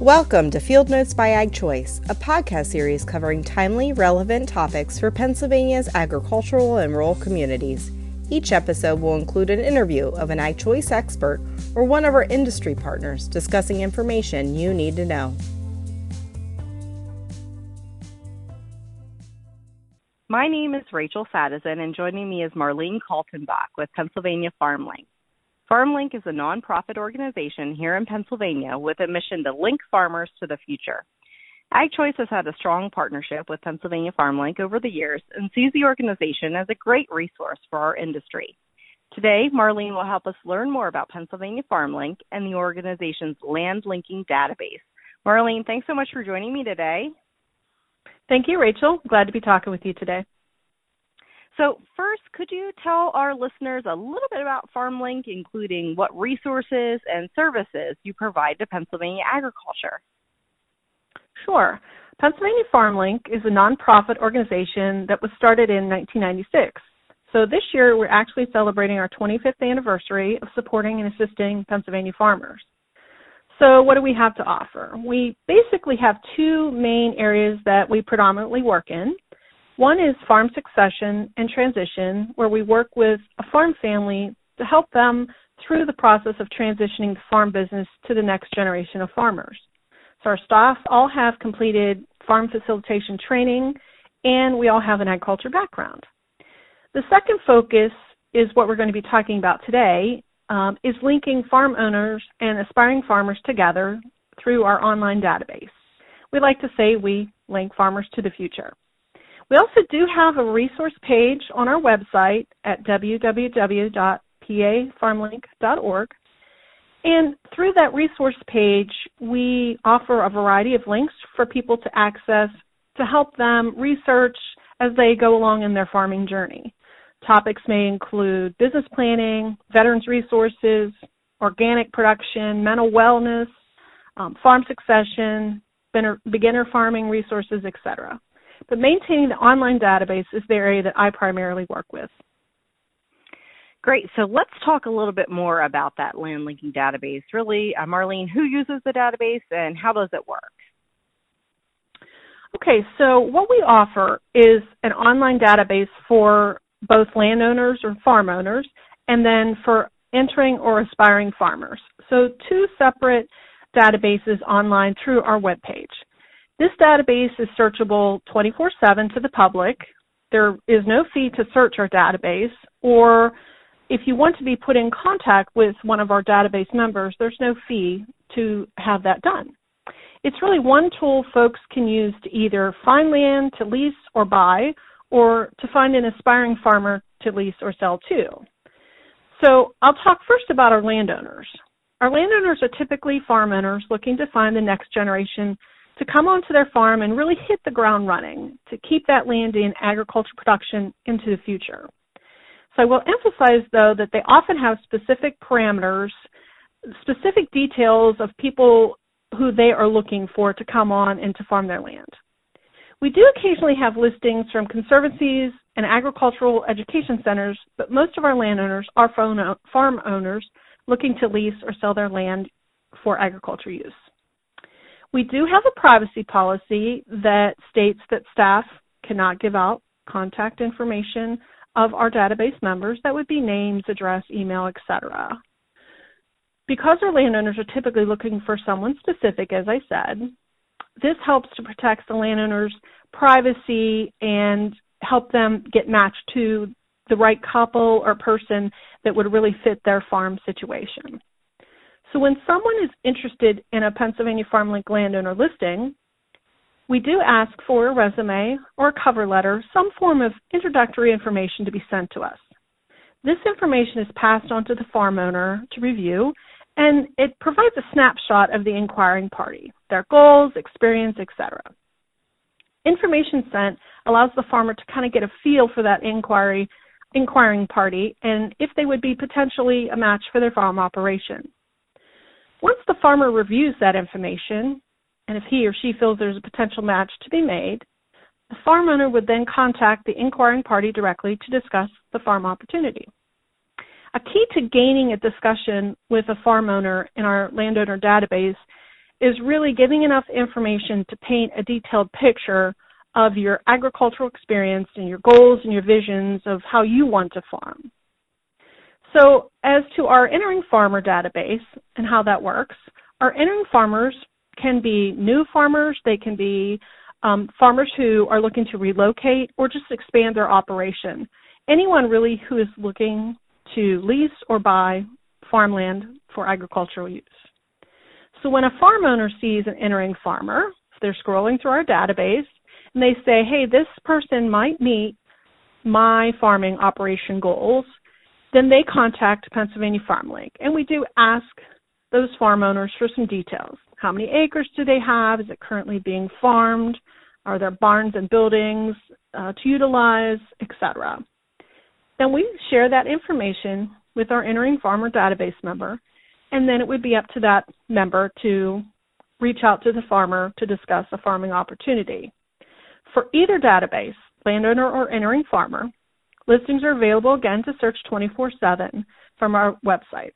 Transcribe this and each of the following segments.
Welcome to Field Notes by Ag Choice, a podcast series covering timely, relevant topics for Pennsylvania's agricultural and rural communities. Each episode will include an interview of an Ag Choice expert or one of our industry partners discussing information you need to know. My name is Rachel Sadison, and joining me is Marlene Kaltenbach with Pennsylvania FarmLink. FarmLink is a nonprofit organization here in Pennsylvania with a mission to link farmers to the future. AgChoice has had a strong partnership with Pennsylvania FarmLink over the years and sees the organization as a great resource for our industry. Today, Marlene will help us learn more about Pennsylvania FarmLink and the organization's land linking database. Marlene, thanks so much for joining me today. Thank you, Rachel. Glad to be talking with you today. So, first, could you tell our listeners a little bit about FarmLink, including what resources and services you provide to Pennsylvania agriculture? Sure. Pennsylvania FarmLink is a nonprofit organization that was started in 1996. So this year we're actually celebrating our 25th anniversary of supporting and assisting Pennsylvania farmers. So what do we have to offer? We basically have two main areas that we predominantly work in. One is farm succession and transition, where we work with a farm family to help them through the process of transitioning the farm business to the next generation of farmers. So our staff all have completed farm facilitation training and we all have an agriculture background. The second focus is what we're going to be talking about today, um, is linking farm owners and aspiring farmers together through our online database. We like to say we link farmers to the future. We also do have a resource page on our website at www.pafarmlink.org. And through that resource page, we offer a variety of links for people to access to help them research as they go along in their farming journey. Topics may include business planning, veterans resources, organic production, mental wellness, um, farm succession, beginner farming resources, etc. But maintaining the online database is the area that I primarily work with. Great. So let's talk a little bit more about that land linking database. Really, uh, Marlene, who uses the database and how does it work? Okay, so what we offer is an online database for both landowners or farm owners and then for entering or aspiring farmers. So two separate databases online through our webpage. This database is searchable 24 7 to the public. There is no fee to search our database, or if you want to be put in contact with one of our database members, there's no fee to have that done. It's really one tool folks can use to either find land to lease or buy, or to find an aspiring farmer to lease or sell to. So I'll talk first about our landowners. Our landowners are typically farm owners looking to find the next generation to come onto their farm and really hit the ground running to keep that land in agriculture production into the future. So I will emphasize though that they often have specific parameters, specific details of people who they are looking for to come on and to farm their land. We do occasionally have listings from conservancies and agricultural education centers, but most of our landowners are farm owners looking to lease or sell their land for agriculture use. We do have a privacy policy that states that staff cannot give out contact information of our database members. That would be names, address, email, etc. Because our landowners are typically looking for someone specific, as I said, this helps to protect the landowner's privacy and help them get matched to the right couple or person that would really fit their farm situation. So when someone is interested in a Pennsylvania FarmLink landowner listing, we do ask for a resume or a cover letter, some form of introductory information to be sent to us. This information is passed on to the farm owner to review, and it provides a snapshot of the inquiring party, their goals, experience, etc. Information sent allows the farmer to kind of get a feel for that inquiry inquiring party and if they would be potentially a match for their farm operation. Once the farmer reviews that information, and if he or she feels there's a potential match to be made, the farm owner would then contact the inquiring party directly to discuss the farm opportunity. A key to gaining a discussion with a farm owner in our landowner database is really giving enough information to paint a detailed picture of your agricultural experience and your goals and your visions of how you want to farm. So, as to our entering farmer database and how that works, our entering farmers can be new farmers, they can be um, farmers who are looking to relocate or just expand their operation. Anyone really who is looking to lease or buy farmland for agricultural use. So when a farm owner sees an entering farmer, they're scrolling through our database and they say, hey, this person might meet my farming operation goals, then they contact Pennsylvania FarmLink. And we do ask those farm owners for some details. How many acres do they have? Is it currently being farmed? Are there barns and buildings uh, to utilize, etc.? Then we share that information with our entering farmer database member, and then it would be up to that member to reach out to the farmer to discuss a farming opportunity. For either database, landowner or entering farmer, listings are available again to search 24 7 from our website.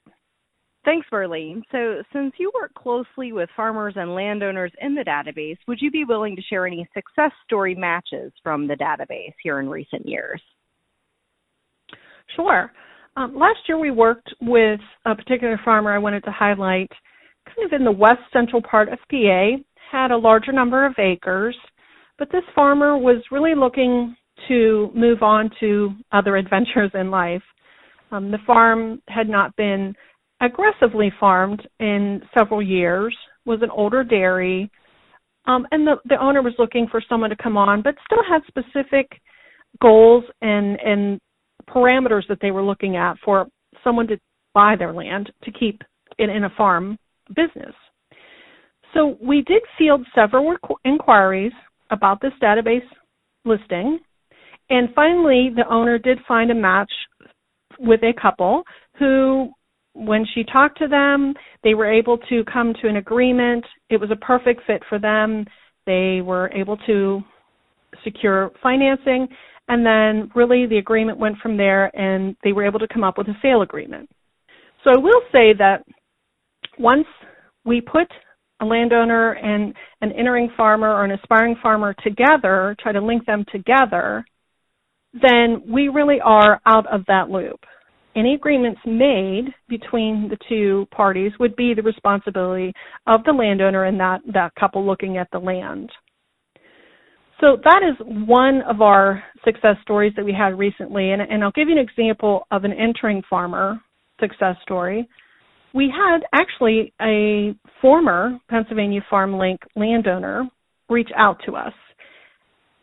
Thanks, Marlene. So, since you work closely with farmers and landowners in the database, would you be willing to share any success story matches from the database here in recent years? Sure. Um, last year, we worked with a particular farmer I wanted to highlight, kind of in the west central part of PA, had a larger number of acres, but this farmer was really looking to move on to other adventures in life. Um, the farm had not been aggressively farmed in several years, was an older dairy, um, and the, the owner was looking for someone to come on, but still had specific goals and, and parameters that they were looking at for someone to buy their land to keep it in a farm business. So we did field several inquiries about this database listing, and finally the owner did find a match with a couple who when she talked to them, they were able to come to an agreement. It was a perfect fit for them. They were able to secure financing, and then really the agreement went from there, and they were able to come up with a sale agreement. So I will say that once we put a landowner and an entering farmer or an aspiring farmer together, try to link them together, then we really are out of that loop any agreements made between the two parties would be the responsibility of the landowner and that, that couple looking at the land. So that is one of our success stories that we had recently, and, and I'll give you an example of an entering farmer success story. We had actually a former Pennsylvania Farm Link landowner reach out to us.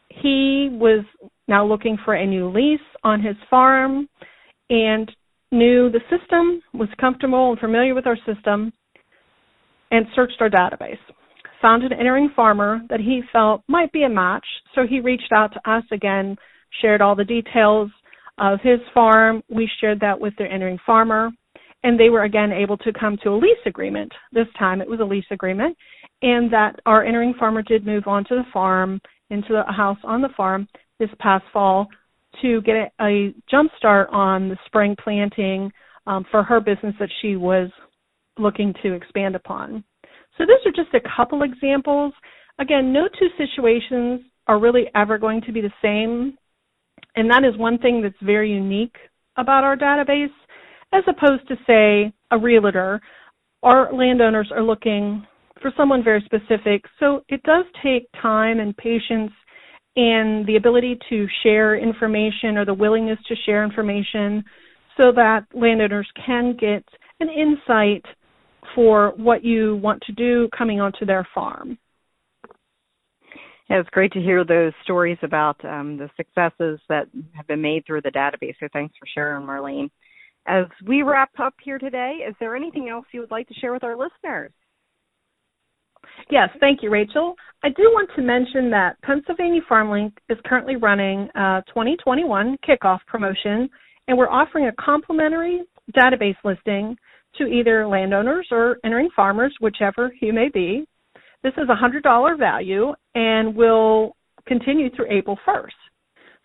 He was now looking for a new lease on his farm and knew the system, was comfortable and familiar with our system, and searched our database. Found an entering farmer that he felt might be a match, so he reached out to us again, shared all the details of his farm. We shared that with their entering farmer, and they were again able to come to a lease agreement. This time it was a lease agreement, and that our entering farmer did move onto the farm, into a house on the farm this past fall to get a, a jump start on the spring planting um, for her business that she was looking to expand upon. So those are just a couple examples. Again, no two situations are really ever going to be the same. And that is one thing that's very unique about our database, as opposed to, say, a realtor. Our landowners are looking for someone very specific. So it does take time and patience and the ability to share information or the willingness to share information so that landowners can get an insight for what you want to do coming onto their farm. Yeah, it's great to hear those stories about um, the successes that have been made through the database. So thanks for sharing, Marlene. As we wrap up here today, is there anything else you would like to share with our listeners? Yes, thank you, Rachel. I do want to mention that Pennsylvania FarmLink is currently running a 2021 kickoff promotion, and we're offering a complimentary database listing to either landowners or entering farmers, whichever you may be. This is a $100 value and will continue through April 1st.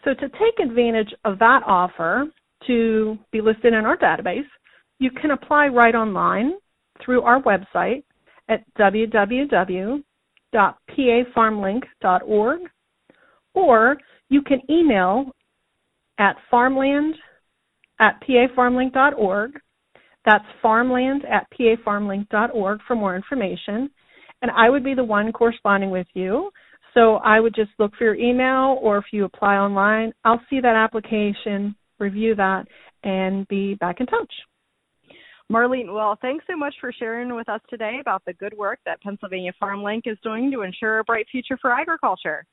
So, to take advantage of that offer to be listed in our database, you can apply right online through our website at www.pafarmlink.org or you can email at farmland at pafarmlink.org. That's farmland at pafarmlink.org for more information. And I would be the one corresponding with you. So I would just look for your email, or if you apply online, I'll see that application, review that, and be back in touch. Marlene, well, thanks so much for sharing with us today about the good work that Pennsylvania FarmLink is doing to ensure a bright future for agriculture.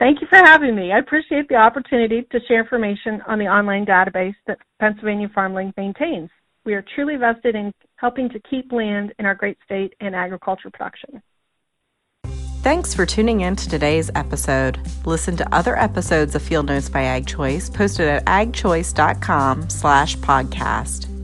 Thank you for having me. I appreciate the opportunity to share information on the online database that Pennsylvania FarmLink maintains. We are truly vested in helping to keep land in our great state and agriculture production. Thanks for tuning in to today's episode. Listen to other episodes of Field Notes by Ag Choice posted at agchoice.com slash podcast.